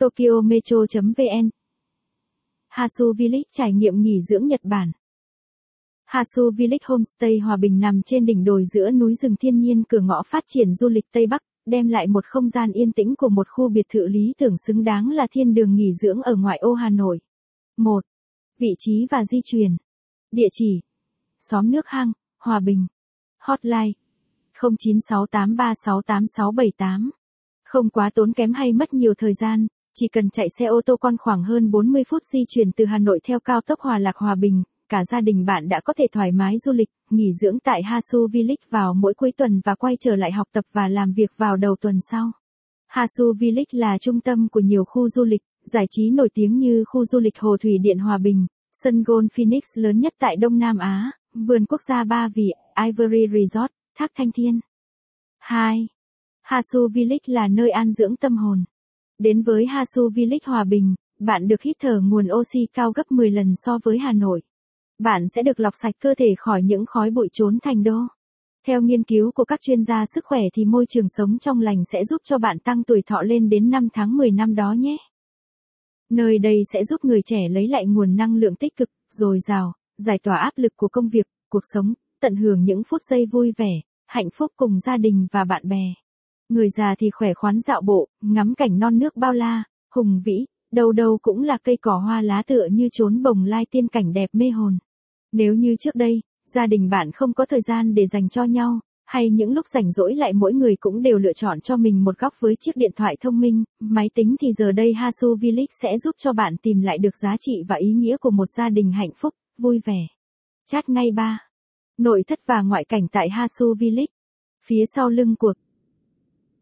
Tokyo Metro.vn Hasu Village trải nghiệm nghỉ dưỡng Nhật Bản Hasu Village Homestay Hòa Bình nằm trên đỉnh đồi giữa núi rừng thiên nhiên cửa ngõ phát triển du lịch Tây Bắc, đem lại một không gian yên tĩnh của một khu biệt thự lý tưởng xứng đáng là thiên đường nghỉ dưỡng ở ngoại ô Hà Nội. 1. Vị trí và di chuyển. Địa chỉ. Xóm nước hang, Hòa Bình. Hotline. 0968368678. Không quá tốn kém hay mất nhiều thời gian, chỉ cần chạy xe ô tô con khoảng hơn 40 phút di chuyển từ Hà Nội theo cao tốc Hòa Lạc Hòa Bình, cả gia đình bạn đã có thể thoải mái du lịch, nghỉ dưỡng tại Hasu Village vào mỗi cuối tuần và quay trở lại học tập và làm việc vào đầu tuần sau. Hasu Village là trung tâm của nhiều khu du lịch, giải trí nổi tiếng như khu du lịch Hồ Thủy Điện Hòa Bình, sân golf Phoenix lớn nhất tại Đông Nam Á, vườn quốc gia Ba Vì, Ivory Resort, Thác Thanh Thiên. 2. Hasu Village là nơi an dưỡng tâm hồn. Đến với Hasu Village Hòa Bình, bạn được hít thở nguồn oxy cao gấp 10 lần so với Hà Nội. Bạn sẽ được lọc sạch cơ thể khỏi những khói bụi trốn thành đô. Theo nghiên cứu của các chuyên gia sức khỏe thì môi trường sống trong lành sẽ giúp cho bạn tăng tuổi thọ lên đến 5 tháng 10 năm đó nhé. Nơi đây sẽ giúp người trẻ lấy lại nguồn năng lượng tích cực, dồi dào, giải tỏa áp lực của công việc, cuộc sống, tận hưởng những phút giây vui vẻ, hạnh phúc cùng gia đình và bạn bè. Người già thì khỏe khoắn dạo bộ, ngắm cảnh non nước bao la, hùng vĩ, đâu đâu cũng là cây cỏ hoa lá tựa như trốn bồng lai tiên cảnh đẹp mê hồn. Nếu như trước đây, gia đình bạn không có thời gian để dành cho nhau, hay những lúc rảnh rỗi lại mỗi người cũng đều lựa chọn cho mình một góc với chiếc điện thoại thông minh, máy tính thì giờ đây Hasu Village sẽ giúp cho bạn tìm lại được giá trị và ý nghĩa của một gia đình hạnh phúc, vui vẻ. Chat ngay ba. Nội thất và ngoại cảnh tại Hasu Village. Phía sau lưng cuộc.